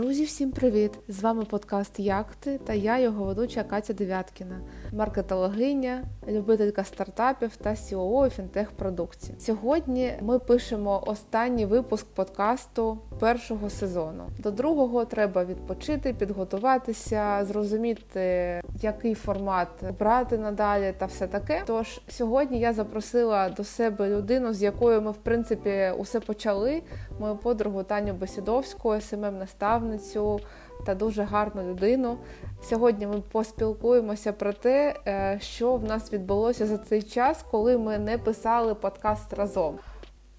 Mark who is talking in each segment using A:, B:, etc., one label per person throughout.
A: Друзі, всім привіт! З вами подкаст Як ти та я, його ведуча Катя Дев'яткіна, Маркетологиня, любителька стартапів та COO фінтех продукції. Сьогодні ми пишемо останній випуск подкасту першого сезону. До другого треба відпочити, підготуватися, зрозуміти, який формат брати надалі та все таке. Тож сьогодні я запросила до себе людину, з якою ми в принципі усе почали. Мою подругу Таню Бесідовську, SMM наставницю та дуже гарну людину. Сьогодні ми поспілкуємося про те, е, що в нас відбулося за цей час, коли ми не писали подкаст разом.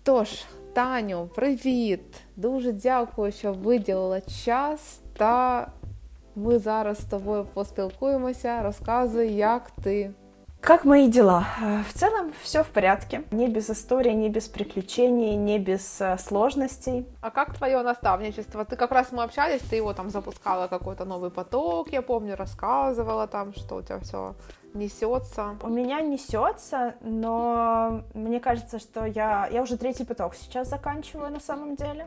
A: Тож, Таню, привіт! Дуже дякую, що виділила час, та ми зараз з тобою поспілкуємося. Розказуй, як ти.
B: Как мои дела? Э, в целом все в порядке. Не без историй, не без приключений, не без э, сложностей.
A: А как твое наставничество? Ты как раз мы общались, ты его там запускала какой-то новый поток, я помню, рассказывала там, что у тебя все несется.
B: У меня несется, но мне кажется, что я, я уже третий поток сейчас заканчиваю на самом деле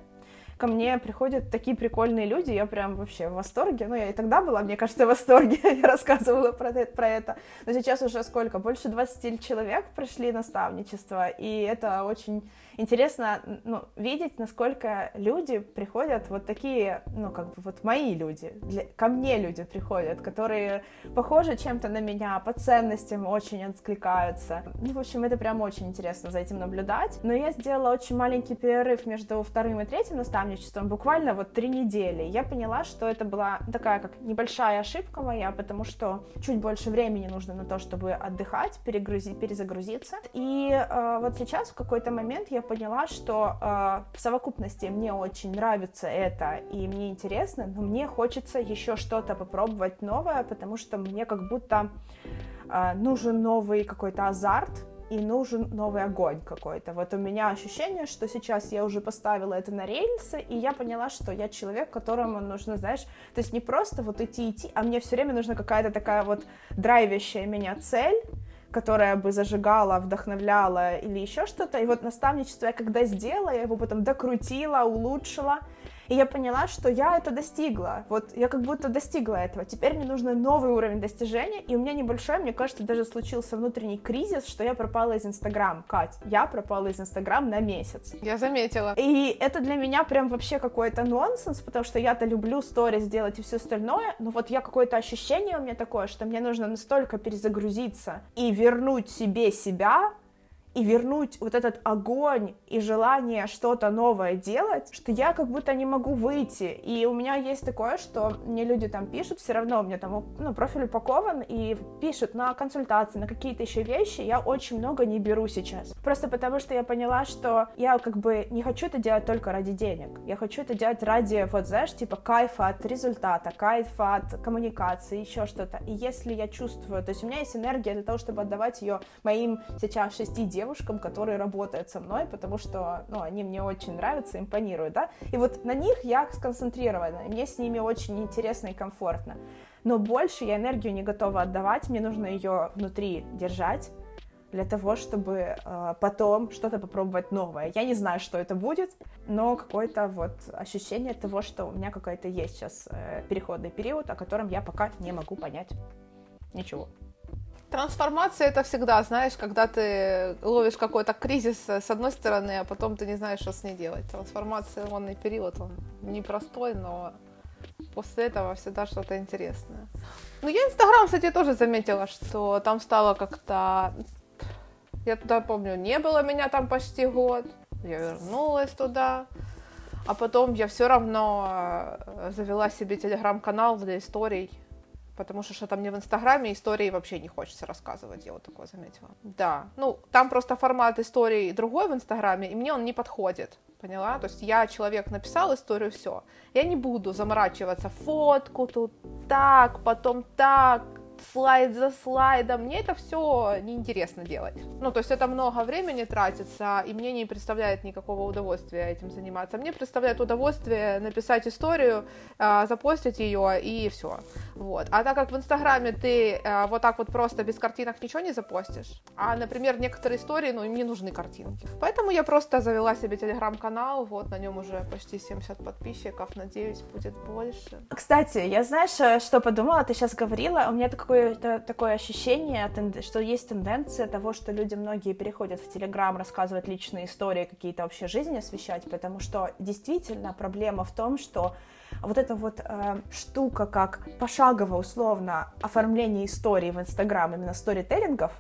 B: ко мне приходят такие прикольные люди, я прям вообще в восторге. Ну, я и тогда была, мне кажется, в восторге, я рассказывала про, про это. Но сейчас уже сколько? Больше 20 человек прошли наставничество, и это очень интересно ну, видеть, насколько люди приходят вот такие, ну, как бы вот мои люди, для, ко мне люди приходят, которые похожи чем-то на меня, по ценностям очень откликаются. Ну, в общем, это прям очень интересно за этим наблюдать. Но я сделала очень маленький перерыв между вторым и третьим наставничеством, буквально вот три недели. Я поняла, что это была такая как небольшая ошибка моя, потому что чуть больше времени нужно на то, чтобы отдыхать, перегрузить, перезагрузиться. И э, вот сейчас в какой-то момент я поняла, что э, в совокупности мне очень нравится это и мне интересно, но мне хочется еще что-то попробовать новое, потому что мне как будто э, нужен новый какой-то азарт, и нужен новый огонь какой-то. Вот у меня ощущение, что сейчас я уже поставила это на рельсы, и я поняла, что я человек, которому нужно, знаешь, то есть не просто вот идти идти, а мне все время нужна какая-то такая вот драйвящая меня цель, которая бы зажигала, вдохновляла или еще что-то. И вот наставничество я когда сделала, я его потом докрутила, улучшила, и я поняла, что я это достигла. Вот я как будто достигла этого. Теперь мне нужен новый уровень достижения. И у меня небольшой, мне кажется, даже случился внутренний кризис, что я пропала из Инстаграм. Кать, я пропала из Инстаграм на месяц.
A: Я заметила.
B: И это для меня прям вообще какой-то нонсенс, потому что я-то люблю сторис делать и все остальное, но вот я какое-то ощущение у меня такое, что мне нужно настолько перезагрузиться и вернуть себе себя, и вернуть вот этот огонь и желание что-то новое делать, что я как будто не могу выйти. И у меня есть такое, что мне люди там пишут, все равно у меня там ну, профиль упакован и пишут на консультации, на какие-то еще вещи, я очень много не беру сейчас. Просто потому что я поняла, что я как бы не хочу это делать только ради денег. Я хочу это делать ради, вот знаешь, типа кайфа от результата, кайфа от коммуникации, еще что-то. И если я чувствую, то есть у меня есть энергия для того, чтобы отдавать ее моим сейчас шести девушкам, девушкам, которые работают со мной, потому что, ну, они мне очень нравятся, импонируют, да, и вот на них я сконцентрирована, мне с ними очень интересно и комфортно, но больше я энергию не готова отдавать, мне нужно ее внутри держать, для того, чтобы э, потом что-то попробовать новое. Я не знаю, что это будет, но какое-то вот ощущение того, что у меня какой-то есть сейчас э, переходный период, о котором я пока не могу понять ничего.
A: Трансформация это всегда, знаешь, когда ты ловишь какой-то кризис с одной стороны, а потом ты не знаешь, что с ней делать. Трансформационный период, он непростой, но после этого всегда что-то интересное. Ну, я Инстаграм, кстати, тоже заметила, что там стало как-то... Я туда, помню, не было меня там почти год. Я вернулась туда. А потом я все равно э, завела себе телеграм-канал для историй потому что что-то мне в Инстаграме истории вообще не хочется рассказывать, я вот такое заметила. Да, ну, там просто формат истории другой в Инстаграме, и мне он не подходит, поняла? То есть я, человек, написал историю, все. Я не буду заморачиваться, фотку тут так, потом так, слайд за слайдом. Мне это все неинтересно делать. Ну, то есть это много времени тратится, и мне не представляет никакого удовольствия этим заниматься. Мне представляет удовольствие написать историю, а, запостить ее и все. Вот. А так как в Инстаграме ты а, вот так вот просто без картинок ничего не запостишь, а, например, некоторые истории, ну, им не нужны картинки. Поэтому я просто завела себе телеграм-канал, вот на нем уже почти 70 подписчиков, надеюсь, будет больше.
B: Кстати, я знаешь, э, что подумала, ты сейчас говорила, у меня какое-то такое ощущение, что есть тенденция того, что люди многие переходят в Телеграм, рассказывать личные истории, какие-то вообще жизни освещать, потому что действительно проблема в том, что вот эта вот э, штука, как пошагово условно оформление истории в Инстаграм, именно сторителлингов,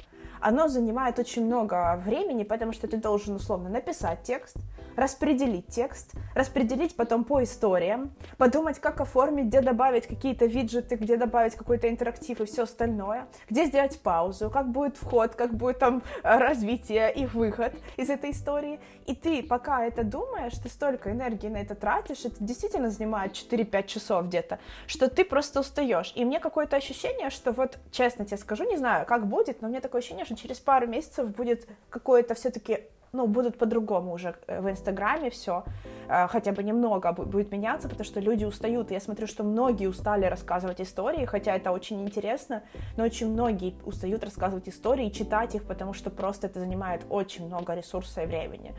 B: оно занимает очень много времени, потому что ты должен условно написать текст, распределить текст, распределить потом по историям, подумать, как оформить, где добавить какие-то виджеты, где добавить какой-то интерактив и все остальное, где сделать паузу, как будет вход, как будет там э, развитие и выход из этой истории. И ты, пока это думаешь, ты столько энергии на это тратишь, это действительно занимает 4-5 часов где-то, что ты просто устаешь. И мне какое-то ощущение, что вот, честно тебе скажу, не знаю, как будет, но мне такое ощущение, что через пару месяцев будет какое-то все-таки ну, будут по-другому уже э, в Инстаграме все, э, хотя бы немного будет меняться, потому что люди устают. Я смотрю, что многие устали рассказывать истории, хотя это очень интересно, но очень многие устают рассказывать истории, читать их, потому что просто это занимает очень много ресурса и времени.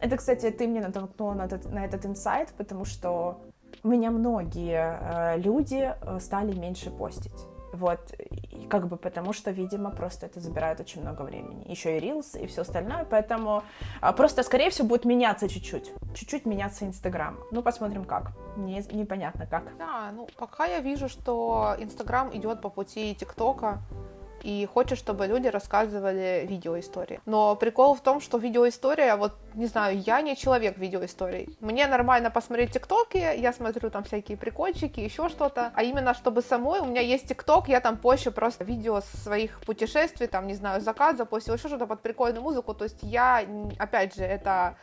B: Это, кстати, ты мне натолкнула на этот, на этот инсайт, потому что у меня многие э, люди стали меньше постить. Вот, и как бы потому что, видимо, просто это забирает очень много времени. Еще и Reels, и все остальное, поэтому а, просто, скорее всего, будет меняться чуть-чуть. Чуть-чуть меняться Инстаграм. Ну, посмотрим как. Не, непонятно как.
A: Да, ну, пока я вижу, что Инстаграм идет по пути ТикТока, и хочет, чтобы люди рассказывали видеоистории. Но прикол в том, что видеоистория, вот, не знаю, я не человек видеоисторий. Мне нормально посмотреть тиктоки, я смотрю там всякие прикольчики, еще что-то. А именно, чтобы самой, у меня есть тикток, я там позже просто видео своих путешествий, там, не знаю, закат запустил, еще что-то под прикольную музыку. То есть я, опять же, это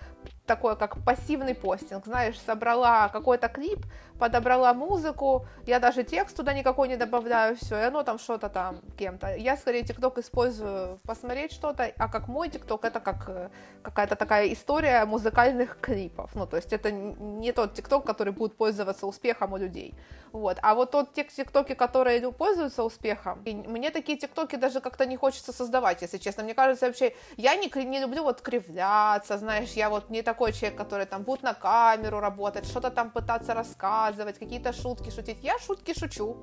A: такое, как пассивный постинг, знаешь, собрала какой-то клип, подобрала музыку, я даже текст туда никакой не добавляю, все, и оно там что-то там кем-то. Я скорее ТикТок использую посмотреть что-то, а как мой ТикТок, это как э, какая-то такая история музыкальных клипов, ну, то есть это не тот ТикТок, который будет пользоваться успехом у людей. Вот. А вот тот те тиктоки, которые пользуются успехом, и мне такие тиктоки даже как-то не хочется создавать, если честно. Мне кажется, вообще, я не, не люблю вот кривляться, знаешь, я вот не такой человек, который там будет на камеру работать, что-то там пытаться рассказывать, какие-то шутки шутить. Я шутки шучу,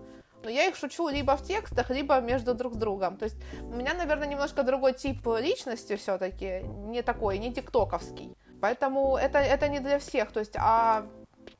A: но я их шучу либо в текстах, либо между друг другом. То есть у меня, наверное, немножко другой тип личности все-таки, не такой, не тиктоковский. Поэтому это, это не для всех. То есть, а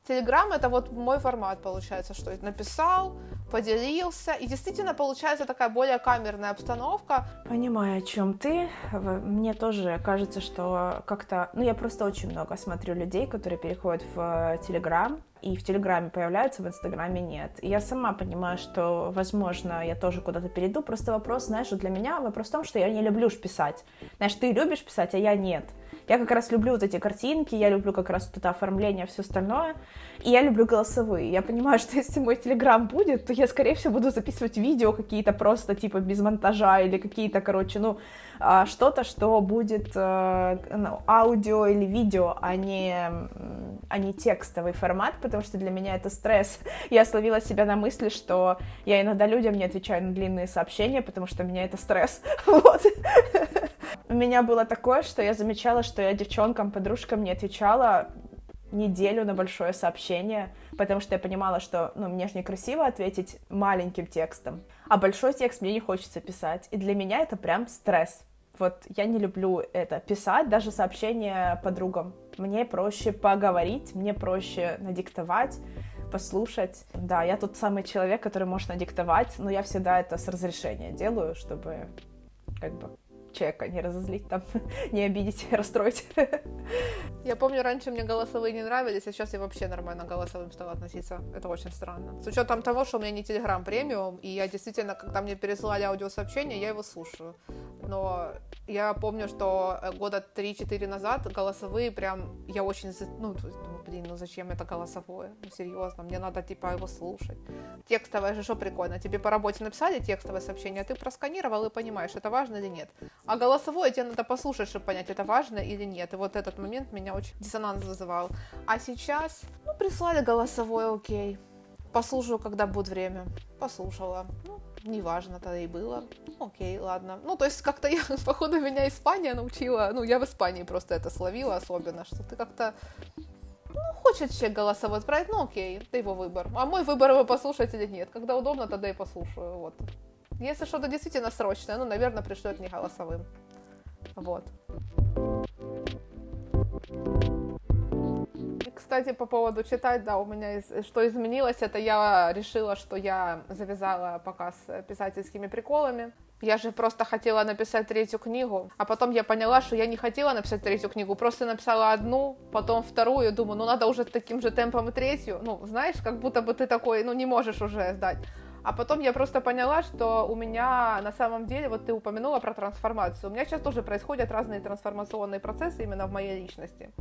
A: Телеграм это вот мой формат получается, что написал, поделился, и действительно получается такая более камерная обстановка.
B: Понимаю, о чем ты. Мне тоже кажется, что как-то, ну я просто очень много смотрю людей, которые переходят в Телеграм, и в Телеграме появляются, в Инстаграме нет. И я сама понимаю, что, возможно, я тоже куда-то перейду. Просто вопрос, знаешь, для меня вопрос в том, что я не люблю писать. Знаешь, ты любишь писать, а я нет. Я как раз люблю вот эти картинки, я люблю как раз вот это оформление, все остальное. И я люблю голосовые. Я понимаю, что если мой телеграм будет, то я, скорее всего, буду записывать видео какие-то просто, типа, без монтажа или какие-то, короче, ну, а, что-то, что будет э, ну, аудио или видео, а не, а не текстовый формат, потому что для меня это стресс. Я словила себя на мысли, что я иногда людям не отвечаю на длинные сообщения, потому что меня это стресс. Вот. У меня было такое, что я замечала, что я девчонкам, подружкам не отвечала неделю на большое сообщение, потому что я понимала, что, ну, мне же некрасиво ответить маленьким текстом, а большой текст мне не хочется писать, и для меня это прям стресс. Вот я не люблю это писать, даже сообщения подругам. Мне проще поговорить, мне проще надиктовать, послушать. Да, я тот самый человек, который может надиктовать, но я всегда это с разрешения делаю, чтобы как бы человека не разозлить, там, не обидеть, расстроить.
A: Я помню, раньше мне голосовые не нравились, а сейчас я вообще нормально голосовым стала относиться. Это очень странно. С учетом того, что у меня не Telegram премиум, и я действительно, когда мне пересылали аудиосообщение, я его слушаю. Но я помню, что э, года 3-4 назад голосовые прям, я очень, ну, думаю, блин, ну зачем это голосовое? Ну, серьезно, мне надо, типа, его слушать. Текстовое же что прикольно, тебе по работе написали текстовое сообщение, а ты просканировал и понимаешь, это важно или нет. А голосовое тебе надо послушать, чтобы понять, это важно или нет. И вот этот момент меня очень диссонанс вызывал. А сейчас, ну, прислали голосовое, окей. Послушаю, когда будет время. Послушала. Ну, неважно, тогда и было. Окей, ладно. Ну, то есть как-то я, походу, меня Испания научила, ну, я в Испании просто это словила особенно, что ты как-то ну, хочет человек голосовой отправить, ну окей, это его выбор. А мой выбор его послушать или нет. Когда удобно, тогда и послушаю. Вот. Если что-то действительно срочное, ну, наверное, пришлет не голосовым. Вот. кстати, по поводу читать, да, у меня из, что изменилось, это я решила, что я завязала пока с писательскими приколами. Я же просто хотела написать третью книгу, а потом я поняла, что я не хотела написать третью книгу, просто написала одну, потом вторую, думаю, ну надо уже таким же темпом и третью, ну, знаешь, как будто бы ты такой, ну, не можешь уже сдать. А потом я просто поняла, что у меня на самом деле, вот ты упомянула про трансформацию, у меня сейчас тоже происходят разные трансформационные процессы именно в моей личности.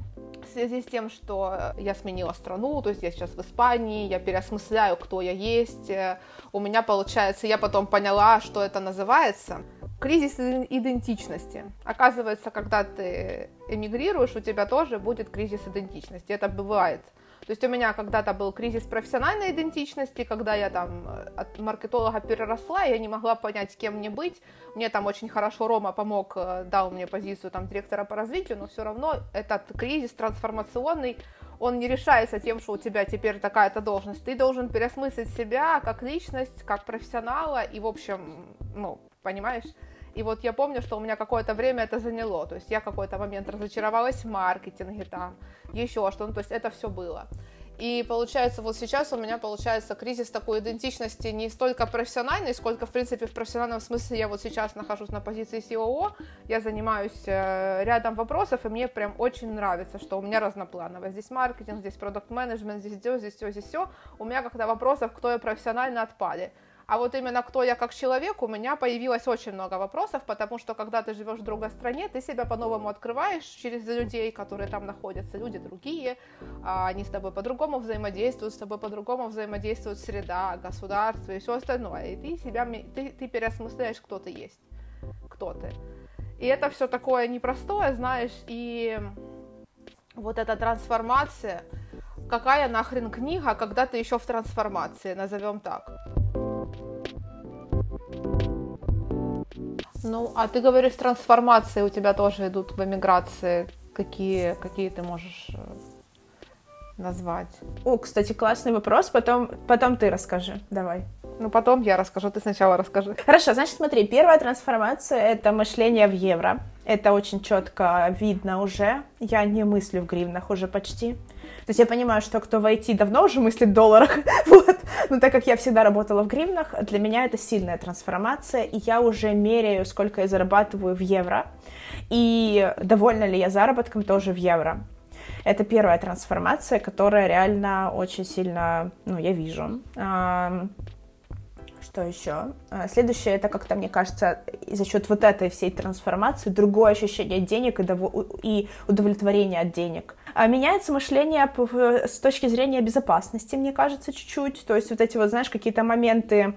A: В связи с тем, что я сменила страну, то есть я сейчас в Испании, я переосмысляю, кто я есть, у меня получается, я потом поняла, что это называется, кризис идентичности. Оказывается, когда ты эмигрируешь, у тебя тоже будет кризис идентичности. Это бывает то есть у меня когда-то был кризис профессиональной идентичности, когда я там э, от маркетолога переросла, я не могла понять, кем мне быть. Мне там очень хорошо Рома помог, э, дал мне позицию там директора по развитию, но все равно этот кризис трансформационный, он не решается тем, что у тебя теперь такая-то должность. Ты должен переосмыслить себя как личность, как профессионала и, в общем, ну, понимаешь? И вот я помню, что у меня какое-то время это заняло. То есть я какой-то момент разочаровалась в маркетинге там, еще что ну, то есть это все было. И получается, вот сейчас у меня получается кризис такой идентичности не столько профессиональной, сколько, в принципе, в профессиональном смысле я вот сейчас нахожусь на позиции COO, я занимаюсь э, рядом вопросов, и мне прям очень нравится, что у меня разнопланово. Здесь маркетинг, здесь продукт менеджмент здесь все, здесь все, здесь все. У меня как-то вопросов, кто я профессионально отпали. А вот именно кто я как человек, у меня появилось очень много вопросов, потому что когда ты живешь в другой стране, ты себя по-новому открываешь через людей, которые там находятся, люди другие, а они с тобой по-другому взаимодействуют, с тобой по-другому взаимодействует среда, государство и все остальное. И ты себя, ты, ты переосмысляешь, кто ты есть, кто ты. И это все такое непростое, знаешь, и вот эта трансформация, какая нахрен книга, когда ты еще в трансформации, назовем так. Ну, а ты говоришь, трансформации у тебя тоже идут в эмиграции. Какие, какие ты можешь э, назвать?
B: О, кстати, классный вопрос. Потом, потом ты расскажи. Давай.
A: Ну, потом я расскажу, ты сначала расскажи.
B: Хорошо, значит, смотри, первая трансформация — это мышление в евро. Это очень четко видно уже. Я не мыслю в гривнах уже почти. То есть я понимаю, что кто в IT давно уже мыслит в долларах, вот. Но так как я всегда работала в гривнах, для меня это сильная трансформация, и я уже меряю, сколько я зарабатываю в евро, и довольна ли я заработком тоже в евро. Это первая трансформация, которая реально очень сильно, ну, я вижу. Что еще? А, следующее, это как-то, мне кажется, за счет вот этой всей трансформации другое ощущение денег и удовлетворение от денег. А меняется мышление с точки зрения безопасности, мне кажется, чуть-чуть. То есть вот эти вот, знаешь, какие-то моменты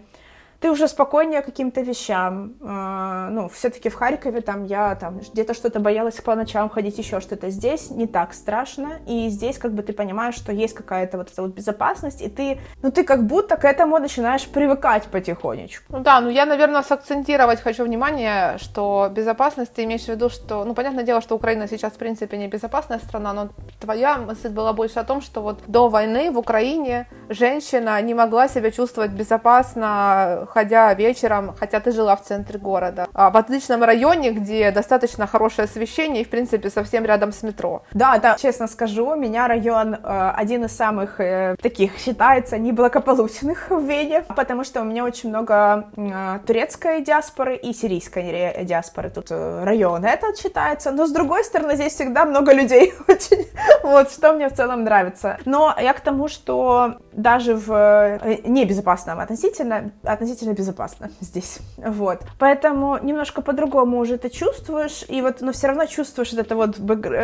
B: ты уже спокойнее каким-то вещам. Э, ну, все-таки в Харькове там я там где-то что-то боялась по ночам ходить, еще что-то. Здесь не так страшно, и здесь как бы ты понимаешь, что есть какая-то вот эта вот безопасность, и ты, ну, ты как будто к этому начинаешь привыкать потихонечку.
A: Ну да, ну я, наверное, сакцентировать хочу внимание, что безопасность, ты имеешь в виду, что, ну, понятное дело, что Украина сейчас, в принципе, не безопасная страна, но твоя мысль была больше о том, что вот до войны в Украине женщина не могла себя чувствовать безопасно, выходя вечером, хотя ты жила в центре города, а, в отличном районе, где достаточно хорошее освещение и, в принципе, совсем рядом с метро.
B: Да, да, честно скажу, у меня район э, один из самых э, таких считается неблагополучных в Вене, потому что у меня очень много э, турецкой диаспоры и сирийской диаспоры. Тут район этот считается, но с другой стороны здесь всегда много людей очень, вот, что мне в целом нравится. Но я к тому, что даже в э, небезопасном относительно, относительно безопасно здесь, вот. Поэтому немножко по-другому уже ты чувствуешь, и вот, но все равно чувствуешь вот это вот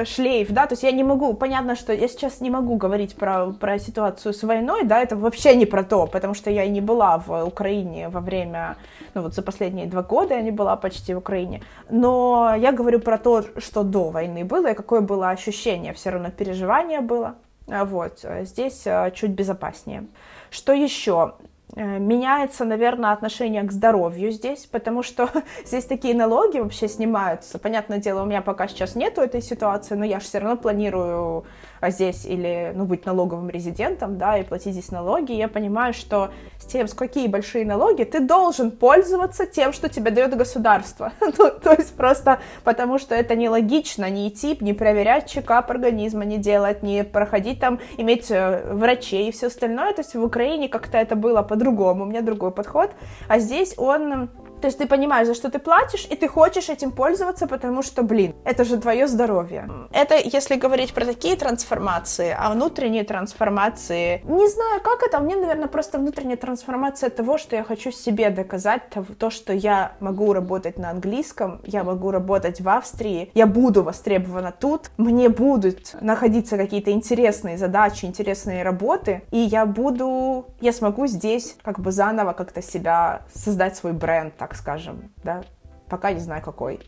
B: шлейф, да, то есть я не могу, понятно, что я сейчас не могу говорить про, про ситуацию с войной, да, это вообще не про то, потому что я и не была в Украине во время, ну вот за последние два года я не была почти в Украине, но я говорю про то, что до войны было, и какое было ощущение, все равно переживание было, вот, здесь э, чуть безопаснее. Что еще? Э, меняется, наверное, отношение к здоровью здесь, потому что здесь такие налоги вообще снимаются. Понятное дело, у меня пока сейчас нету этой ситуации, но я же все равно планирую а здесь или, ну, быть налоговым резидентом, да, и платить здесь налоги, я понимаю, что с тем, с какие большие налоги, ты должен пользоваться тем, что тебе дает государство. ну, то есть просто потому, что это нелогично не идти, не проверять чекап организма, не делать, не проходить там, иметь э, врачей и все остальное. То есть в Украине как-то это было по-другому, у меня другой подход, а здесь он то есть ты понимаешь, за что ты платишь, и ты хочешь этим пользоваться, потому что, блин, это же твое здоровье. Это если говорить про такие трансформации, а внутренние трансформации, не знаю, как это, меня, наверное, просто внутренняя трансформация того, что я хочу себе доказать, то, что я могу работать на английском, я могу работать в Австрии, я буду востребована тут, мне будут находиться какие-то интересные задачи, интересные работы, и я буду, я смогу здесь как бы заново как-то себя создать свой бренд, так так скажем, да, пока не знаю какой.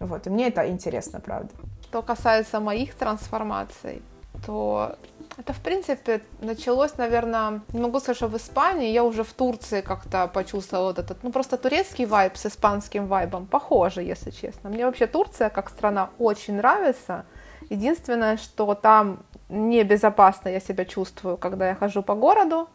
B: Вот, и мне это интересно, правда.
A: Что касается моих трансформаций, то это, в принципе, началось, наверное, не могу сказать, что в Испании, я уже в Турции как-то почувствовала вот этот, ну, просто турецкий вайб с испанским вайбом, похоже, если честно. Мне вообще Турция как страна очень нравится. Единственное, что там небезопасно я себя чувствую, когда я хожу по городу,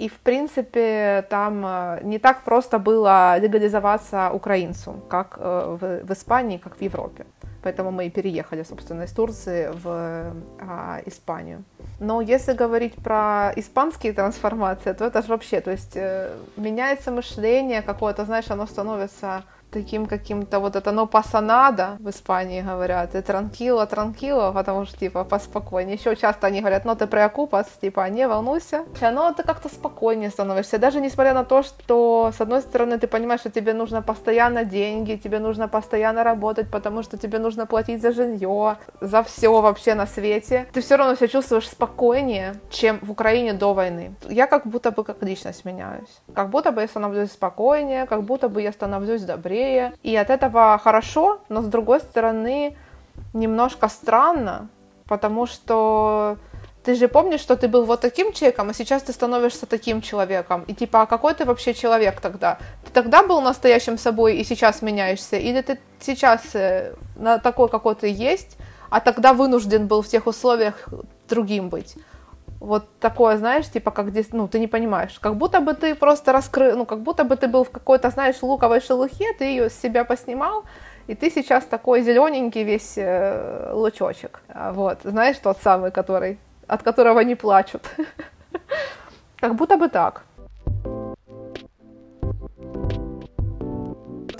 A: и, в принципе, там э, не так просто было легализоваться украинцу, как э, в, в Испании, как в Европе. Поэтому мы и переехали, собственно, из Турции в а, Испанию. Но если говорить про испанские трансформации, то это же вообще, то есть э, меняется мышление какое-то, знаешь, оно становится таким каким-то вот это, ну, пасанада в Испании говорят, и транкило, транкило, потому что, типа, поспокойнее. Еще часто они говорят, ну, ты преокупас, типа, не волнуйся. Но ты как-то спокойнее становишься, даже несмотря на то, что, с одной стороны, ты понимаешь, что тебе нужно постоянно деньги, тебе нужно постоянно работать, потому что тебе нужно платить за жилье, за все вообще на свете. Ты все равно себя чувствуешь спокойнее, чем в Украине до войны. Я как будто бы как личность меняюсь. Как будто бы я становлюсь спокойнее, как будто бы я становлюсь добрее, быстрее. И от этого хорошо, но с другой стороны немножко странно, потому что ты же помнишь, что ты был вот таким человеком, а сейчас ты становишься таким человеком. И типа, а какой ты вообще человек тогда? Ты тогда был настоящим собой и сейчас меняешься? Или ты сейчас э, на такой, какой ты есть, а тогда вынужден был в тех условиях другим быть? Вот такое, знаешь, типа, как здесь, ну, ты не понимаешь, как будто бы ты просто раскрыл, ну, как будто бы ты был в какой-то, знаешь, луковой шелухе, ты ее с себя поснимал, и ты сейчас такой зелененький весь э, лучочек, а, вот, знаешь, тот самый, который, от которого не плачут, как будто бы так.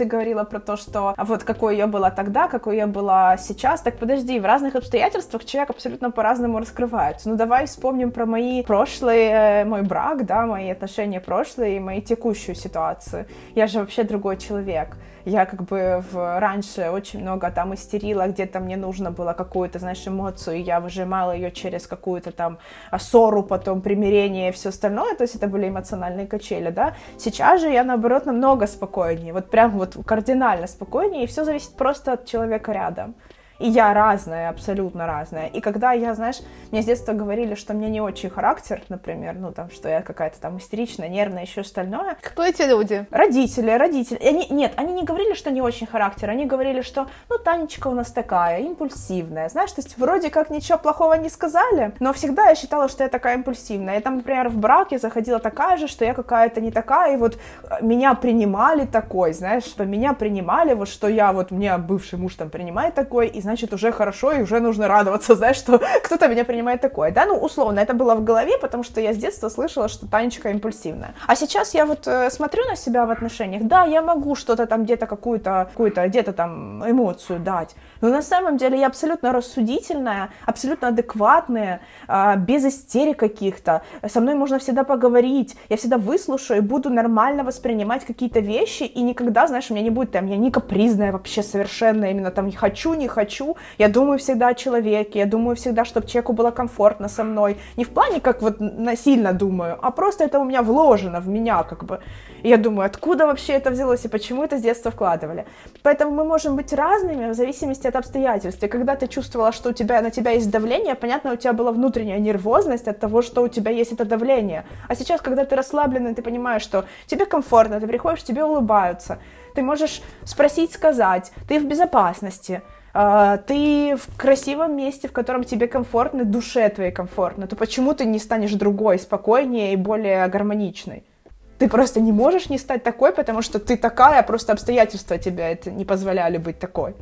B: Ты говорила про то, что а вот какой я была тогда, какой я была сейчас. Так подожди, в разных обстоятельствах человек абсолютно по-разному раскрывается. Ну давай вспомним про мои прошлые, э, мой брак, да, мои отношения прошлые и мою текущую ситуацию. Я же вообще другой человек я как бы в, раньше очень много там истерила, где-то мне нужно было какую-то, знаешь, эмоцию, и я выжимала ее через какую-то там ссору, потом примирение и все остальное, то есть это были эмоциональные качели, да. Сейчас же я, наоборот, намного спокойнее, вот прям вот кардинально спокойнее, и все зависит просто от человека рядом. И я разная, абсолютно разная. И когда я, знаешь, мне с детства говорили, что мне не очень характер, например, ну там, что я какая-то там истеричная, нервная, еще остальное.
A: Кто эти люди?
B: Родители, родители. И они, нет, они не говорили, что не очень характер, они говорили, что, ну, Танечка у нас такая, импульсивная. Знаешь, то есть вроде как ничего плохого не сказали, но всегда я считала, что я такая импульсивная. Я там, например, в браке заходила такая же, что я какая-то не такая, и вот э, меня принимали такой, знаешь, что меня принимали, вот что я, вот мне бывший муж там принимает такой, и значит уже хорошо, и уже нужно радоваться, знаешь, что кто-то меня принимает такой, да, ну, условно, это было в голове, потому что я с детства слышала, что Танечка импульсивная. А сейчас я вот э, смотрю на себя в отношениях, да, я могу что-то там где-то какую-то, какую-то где-то там эмоцию дать, но на самом деле я абсолютно рассудительная, абсолютно адекватная, э, без истерик каких-то, со мной можно всегда поговорить, я всегда выслушаю и буду нормально воспринимать какие-то вещи, и никогда, знаешь, у меня не будет там, я не капризная вообще совершенно, именно там хочу, не хочу, я думаю всегда о человеке, я думаю всегда, чтобы человеку было комфортно со мной, не в плане, как вот насильно думаю, а просто это у меня вложено в меня, как бы, и я думаю, откуда вообще это взялось и почему это с детства вкладывали. Поэтому мы можем быть разными в зависимости от обстоятельств. И когда ты чувствовала, что у тебя, на тебя есть давление, понятно, у тебя была внутренняя нервозность от того, что у тебя есть это давление. А сейчас, когда ты расслабленный, ты понимаешь, что тебе комфортно, ты приходишь, тебе улыбаются, ты можешь спросить, сказать, ты в безопасности, ты в красивом месте, в котором тебе комфортно, душе твоей комфортно, то почему ты не станешь другой, спокойнее и более гармоничной? Ты просто не можешь не стать такой, потому что ты такая, просто обстоятельства тебя это не позволяли быть такой.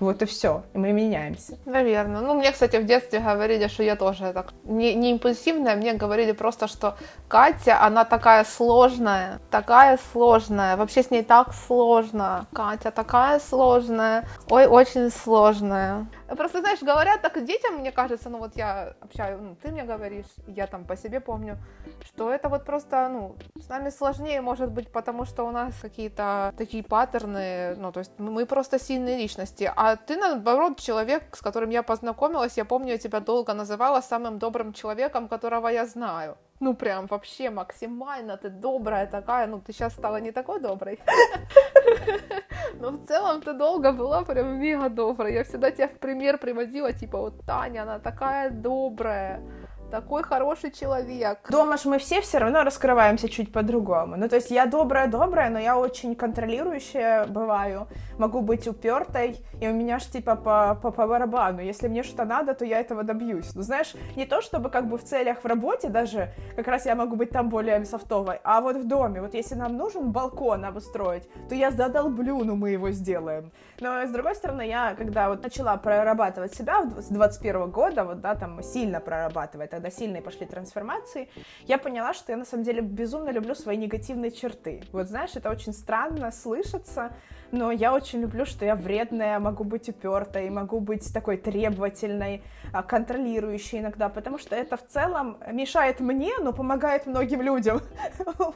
B: Вот и все. И мы меняемся.
A: Наверное. Ну, мне, кстати, в детстве говорили, что я тоже так не, не импульсивная. Мне говорили просто, что Катя, она такая сложная. Такая сложная. Вообще с ней так сложно. Катя такая сложная. Ой, очень сложная. Просто, знаешь, говорят так детям, мне кажется, ну вот я общаю, ну, ты мне говоришь, я там по себе помню, что это вот просто, ну, с нами сложнее, может быть, потому что у нас какие-то такие паттерны, ну, то есть мы просто сильные личности, а ты, наоборот, человек, с которым я познакомилась, я помню, я тебя долго называла самым добрым человеком, которого я знаю ну прям вообще максимально. Ты добрая такая, ну ты сейчас стала не такой доброй, но в целом ты долго была прям мега добрая, я всегда тебя в пример приводила, типа вот Таня, она такая добрая, такой хороший человек.
B: Дома ж мы все все равно раскрываемся чуть по-другому. Ну, то есть я добрая-добрая, но я очень контролирующая бываю. Могу быть упертой, и у меня ж типа по, по, по барабану. Если мне что надо, то я этого добьюсь. Ну, знаешь, не то чтобы как бы в целях в работе даже, как раз я могу быть там более софтовой, а вот в доме, вот если нам нужен балкон обустроить, то я задолблю, ну мы его сделаем. Но с другой стороны, я когда вот начала прорабатывать себя с 21 года, вот да, там сильно прорабатывать, когда сильные пошли трансформации, я поняла, что я на самом деле безумно люблю свои негативные черты. Вот знаешь, это очень странно слышаться, но я очень люблю, что я вредная, могу быть упертой, могу быть такой требовательной, а, контролирующей иногда, потому что это в целом мешает мне, но помогает многим людям.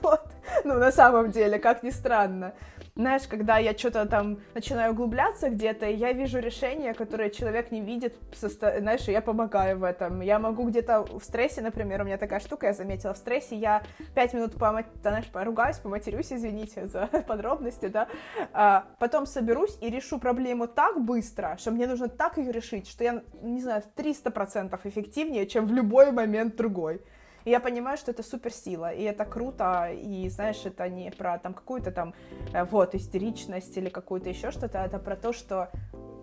B: Вот. Ну, на самом деле, как ни странно знаешь, когда я что-то там начинаю углубляться где-то, я вижу решение, которое человек не видит, знаешь, я помогаю в этом. Я могу где-то в стрессе, например, у меня такая штука, я заметила, в стрессе я пять минут, по, знаешь, поругаюсь, поматерюсь, извините за подробности, да, а потом соберусь и решу проблему так быстро, что мне нужно так ее решить, что я, не знаю, в 300% эффективнее, чем в любой момент другой. И я понимаю, что это суперсила, и это круто, и, знаешь, это не про там какую-то там, э, вот, истеричность или какую-то еще что-то, это про то, что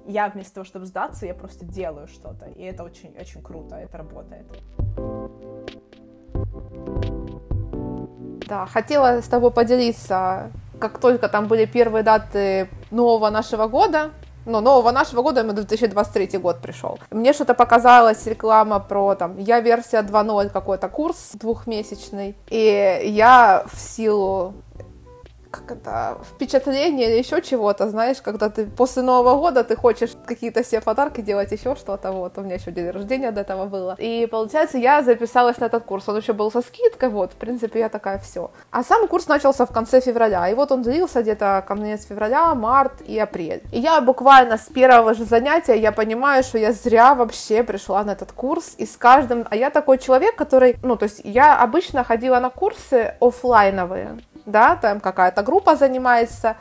B: я вместо того, чтобы сдаться, я просто делаю что-то, и это очень-очень круто, это работает.
A: Да, хотела с тобой поделиться, как только там были первые даты нового нашего года, ну, нового нашего года, именно 2023 год пришел. Мне что-то показалась реклама про, там, я версия 2.0 какой-то курс двухмесячный, и я в силу как это, впечатление или еще чего-то, знаешь, когда ты после Нового года ты хочешь какие-то себе подарки делать, еще что-то, вот, у меня еще день рождения до этого было. И, получается, я записалась на этот курс, он еще был со скидкой, вот, в принципе, я такая, все. А сам курс начался в конце февраля, и вот он длился где-то конец февраля, март и апрель. И я буквально с первого же занятия, я понимаю, что я зря вообще пришла на этот курс, и с каждым, а я такой человек, который, ну, то есть я обычно ходила на курсы офлайновые, да, там какая-то группа занимается,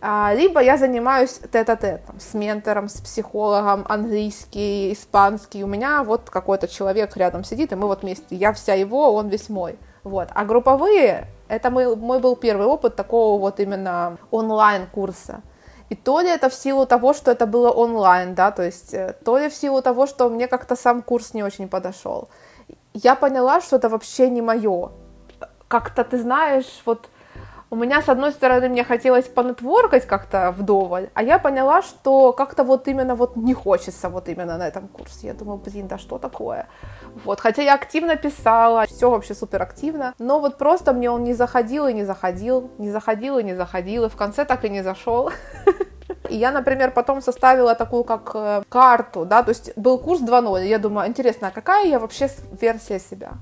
A: А, либо я занимаюсь тет-а-тетом с ментором, с психологом, английский, испанский. У меня вот какой-то человек рядом сидит, и мы вот вместе. Я вся его, он весь мой. Вот. А групповые, это мой, мой был первый опыт такого вот именно онлайн-курса. И то ли это в силу того, что это было онлайн, да, то есть э, то ли в силу того, что мне как-то сам курс не очень подошел. Я поняла, что это вообще не мое. Как-то, ты знаешь, вот у меня, с одной стороны, мне хотелось понетворкать как-то вдоволь, а я поняла, что как-то вот именно вот не хочется вот именно на этом курсе. Я думаю, блин, да что такое? Вот, хотя я активно писала, все вообще супер активно, но вот просто мне он не заходил и не заходил, не заходил и не заходил, и в конце так и не зашел. И я, например, потом составила такую как э, карту, да, то есть был курс 2.0, и я думаю, интересно, а какая я вообще версия себя?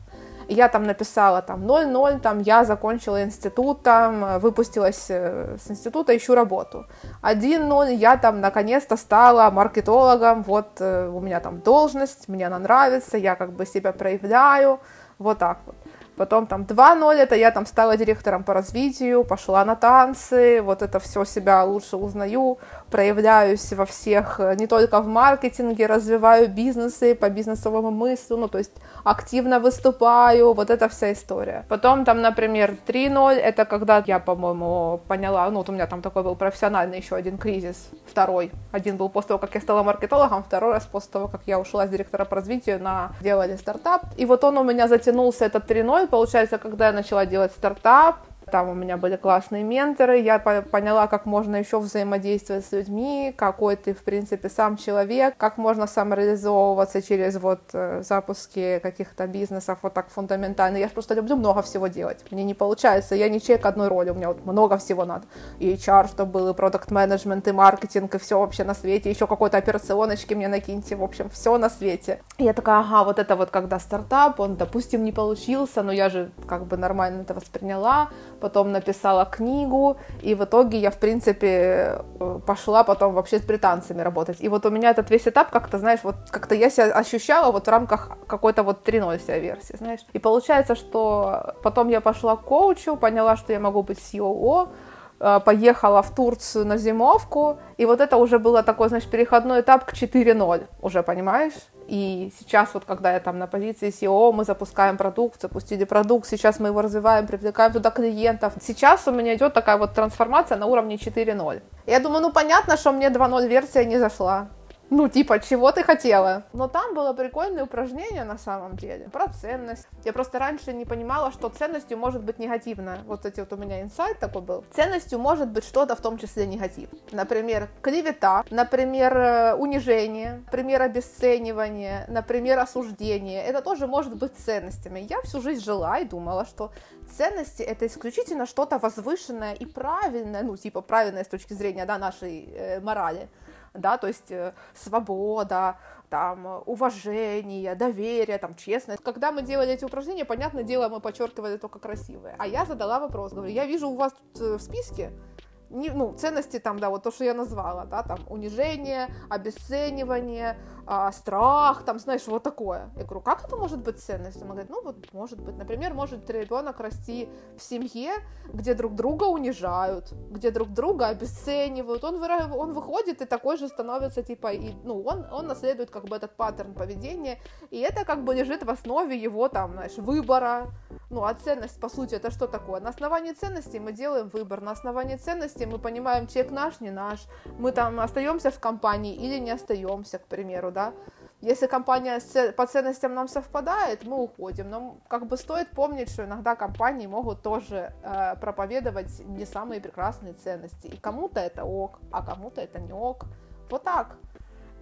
A: Я там написала там 0-0, там я закончила институт, там выпустилась э, с института, ищу работу. 1-0, я там наконец-то стала маркетологом, вот э, у меня там должность, мне она нравится, я как бы себя проявляю, вот так вот. Потом там 2-0, это я там стала директором по развитию, пошла на танцы, вот это все себя лучше узнаю, проявляюсь во всех, э, не только в маркетинге, развиваю бизнесы по бизнесовому мыслю, ну, то есть активно выступаю, вот эта вся история. Потом там, например, 3-0, это когда я, по-моему, поняла, ну, вот у меня там такой был профессиональный еще один кризис, второй. Один был после того, как я стала маркетологом, второй раз после того, как я ушла с директора по развитию на делали стартап. И вот он у меня затянулся, этот 3-0, получается, когда я начала делать стартап, там у меня были классные менторы, я поняла, как можно еще взаимодействовать с людьми, какой ты, в принципе, сам человек, как можно самореализовываться через вот э, запуски каких-то бизнесов вот так фундаментально. Я просто люблю много всего делать. Мне не получается, я не человек одной роли, у меня вот много всего надо. И HR, чтобы был, и продукт менеджмент, и маркетинг, и все вообще на свете, еще какой-то операционочки мне накиньте, в общем, все на свете. И я такая, ага, вот это вот когда стартап, он, допустим, не получился, но я же как бы нормально это восприняла, потом написала книгу, и в итоге я, в принципе, э, пошла потом вообще с британцами работать. И вот у меня этот весь этап как-то, знаешь, вот как-то я себя ощущала вот в рамках какой-то вот 3.0 себя версии, знаешь. И получается, что потом я пошла к коучу, поняла, что я могу быть COO, Э, поехала в Турцию на зимовку, и вот это уже было такой, значит, переходной этап к 4.0, уже понимаешь? И сейчас вот, когда я там на позиции SEO, мы запускаем продукт, запустили продукт, сейчас мы его развиваем, привлекаем туда клиентов. Сейчас у меня идет такая вот трансформация на уровне 4.0. Я думаю, ну понятно, что мне 2.0 версия не зашла. Ну, типа, чего ты хотела? Но там было прикольное упражнение на самом деле про ценность. Я просто раньше не понимала, что ценностью может быть негативно. Вот эти вот у меня инсайт такой был. Ценностью может быть что-то, в том числе негатив. Например, клевета, например, э, унижение, например, обесценивание, например, осуждение. Это тоже может быть ценностями. Я всю жизнь жила и думала, что ценности это исключительно что-то возвышенное и правильное, ну, типа правильное с точки зрения да, нашей э, морали да, то есть э, свобода, там, уважение, доверие, там, честность. Когда мы делали эти упражнения, понятное дело, мы подчеркивали только красивые. А я задала вопрос, говорю, я вижу у вас тут э, в списке не, ну, ценности там, да, вот то, что я назвала, да, там, унижение, обесценивание, а, страх, там, знаешь, вот такое. Я говорю, как это может быть ценностью? Она говорит, ну, вот, может быть, например, может ребенок расти в семье, где друг друга унижают, где друг друга обесценивают, он, выра... он выходит и такой же становится, типа, и, ну, он, он наследует, как бы, этот паттерн поведения, и это, как бы, лежит в основе его, там, знаешь, выбора, ну, а ценность, по сути, это что такое? На основании ценностей мы делаем выбор, на основании ценностей мы понимаем, человек наш, не наш, мы там остаемся в компании или не остаемся, к примеру, да. Если компания по ценностям нам совпадает, мы уходим. Но как бы стоит помнить, что иногда компании могут тоже э, проповедовать не самые прекрасные ценности. И кому-то это ок, а кому-то это не ок. Вот так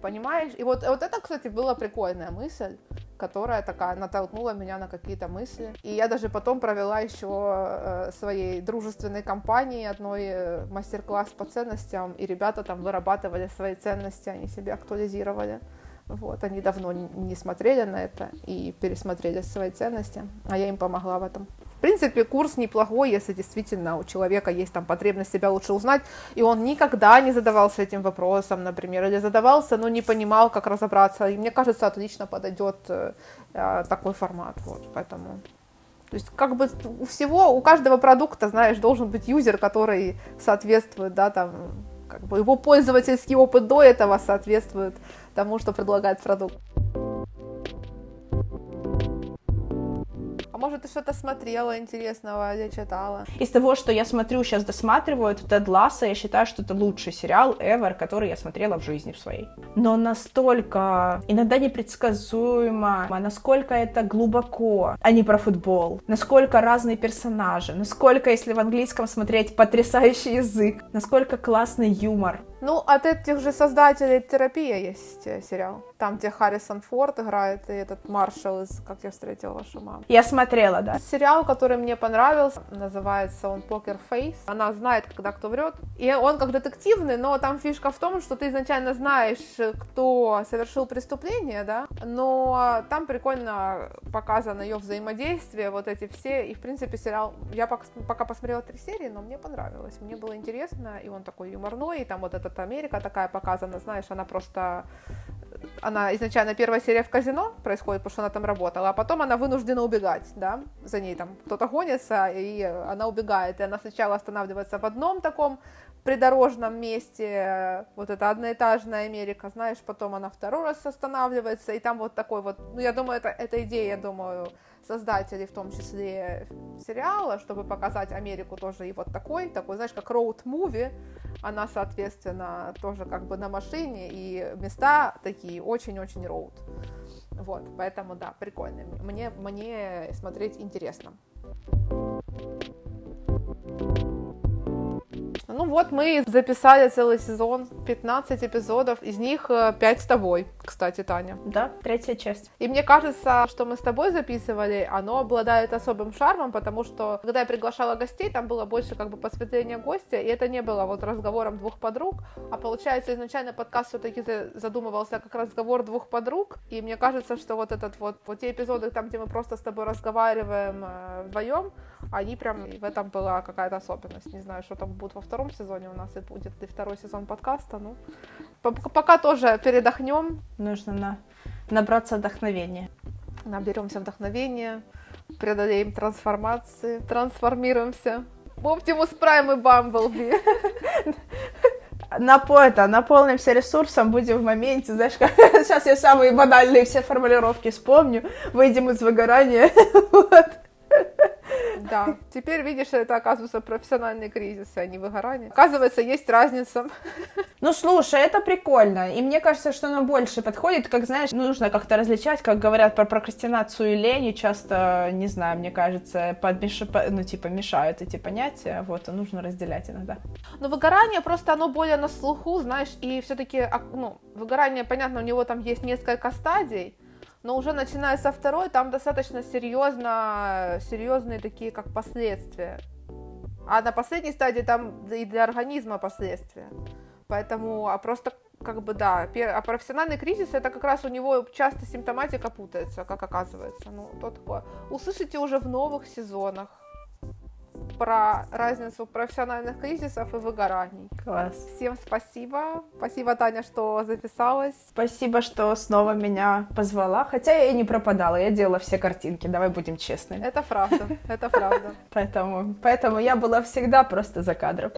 A: понимаешь? И вот, вот это, кстати, была прикольная мысль, которая такая натолкнула меня на какие-то мысли. И я даже потом провела еще э, своей дружественной компании одной э, мастер-класс по ценностям, и ребята там вырабатывали свои ценности, они себя актуализировали. Вот, они давно не смотрели на это и пересмотрели свои ценности, а я им помогла в этом. В принципе, курс неплохой, если действительно у человека есть там потребность себя лучше узнать, и он никогда не задавался этим вопросом, например, или задавался, но не понимал, как разобраться. И мне кажется, отлично подойдет э, такой формат. Вот, поэтому То есть как бы у всего, у каждого продукта, знаешь, должен быть юзер, который соответствует, да, там, как бы его пользовательский опыт до этого соответствует тому, что предлагает продукт. А может, ты что-то смотрела интересного или читала?
B: Из того, что я смотрю, сейчас досматриваю, это Тед Ласса, я считаю, что это лучший сериал ever, который я смотрела в жизни в своей. Но настолько иногда непредсказуемо, насколько это глубоко, а не про футбол, насколько разные персонажи, насколько, если в английском смотреть, потрясающий язык, насколько классный юмор.
A: Ну, от этих же создателей «Терапия» есть э, сериал. Там, где Харрисон Форд играет, и этот Маршал из «Как я встретила вашу маму».
B: Я смотрела, да.
A: Сериал, который мне понравился, называется он «Покер Фейс». Она знает, когда кто врет. И он как детективный, но там фишка в том, что ты изначально знаешь, кто совершил преступление, да, но там прикольно показано ее взаимодействие, вот эти все. И, в принципе, сериал... Я пока посмотрела три серии, но мне понравилось. Мне было интересно, и он такой юморной, и там вот этот Америка такая показана, знаешь, она просто она изначально первая серия в казино происходит, потому что она там работала, а потом она вынуждена убегать, да, за ней там кто-то гонится, и она убегает, и она сначала останавливается в одном таком придорожном месте, вот это одноэтажная Америка, знаешь, потом она второй раз останавливается, и там вот такой вот, ну, я думаю, это, это идея, я думаю, создателей, в том числе сериала, чтобы показать Америку тоже и вот такой, такой, знаешь, как роуд-муви, она, соответственно, тоже как бы на машине, и места такие очень-очень роуд. Вот, поэтому, да, прикольно. Мне, мне смотреть интересно. Ну вот мы записали целый сезон, 15 эпизодов, из них 5 э, с тобой, кстати, Таня.
B: Да, третья часть.
A: И мне кажется, что мы с тобой записывали, оно обладает особым шармом, потому что, когда я приглашала гостей, там было больше как бы посвящения гостя, и это не было вот разговором двух подруг, а получается изначально подкаст все-таки задумывался как разговор двух подруг, и мне кажется, что вот этот вот, вот те эпизоды там, где мы просто с тобой разговариваем э, вдвоем, они прям, в этом была какая-то особенность. Не знаю, что там будет во втором сезоне у нас и будет и второй сезон подкаста. Ну, пока тоже передохнем.
B: Нужно на... набраться вдохновения.
A: Наберемся вдохновения, преодолеем трансформации, трансформируемся. Оптимус Прайм и Бамблби.
B: На, это, наполнимся ресурсом, будем в моменте, знаешь, как, сейчас я самые банальные все формулировки вспомню, выйдем из выгорания, вот.
A: Да, теперь видишь, это оказывается профессиональный кризис, а не выгорание. Оказывается, есть разница.
B: Ну, слушай, это прикольно. И мне кажется, что оно больше подходит, как, знаешь, нужно как-то различать, как говорят про прокрастинацию и лень, и часто, не знаю, мне кажется, подмеш... ну, типа, мешают эти понятия, вот, и нужно разделять иногда.
A: Но выгорание просто, оно более на слуху, знаешь, и все-таки, а, ну, выгорание, понятно, у него там есть несколько стадий, но уже начиная со второй, там достаточно серьезно, серьезные такие как последствия. А на последней стадии там и для организма последствия. Поэтому, а просто как бы да, а профессиональный кризис это как раз у него часто симптоматика путается, как оказывается. Ну, то такое. Услышите уже в новых сезонах про разницу профессиональных кризисов и выгораний.
B: Класс.
A: Всем спасибо. Спасибо, Таня, что записалась.
B: Спасибо, что снова меня позвала. Хотя я и не пропадала, я делала все картинки, давай будем честными.
A: Это правда, это правда.
B: Поэтому, поэтому я была всегда просто за кадром.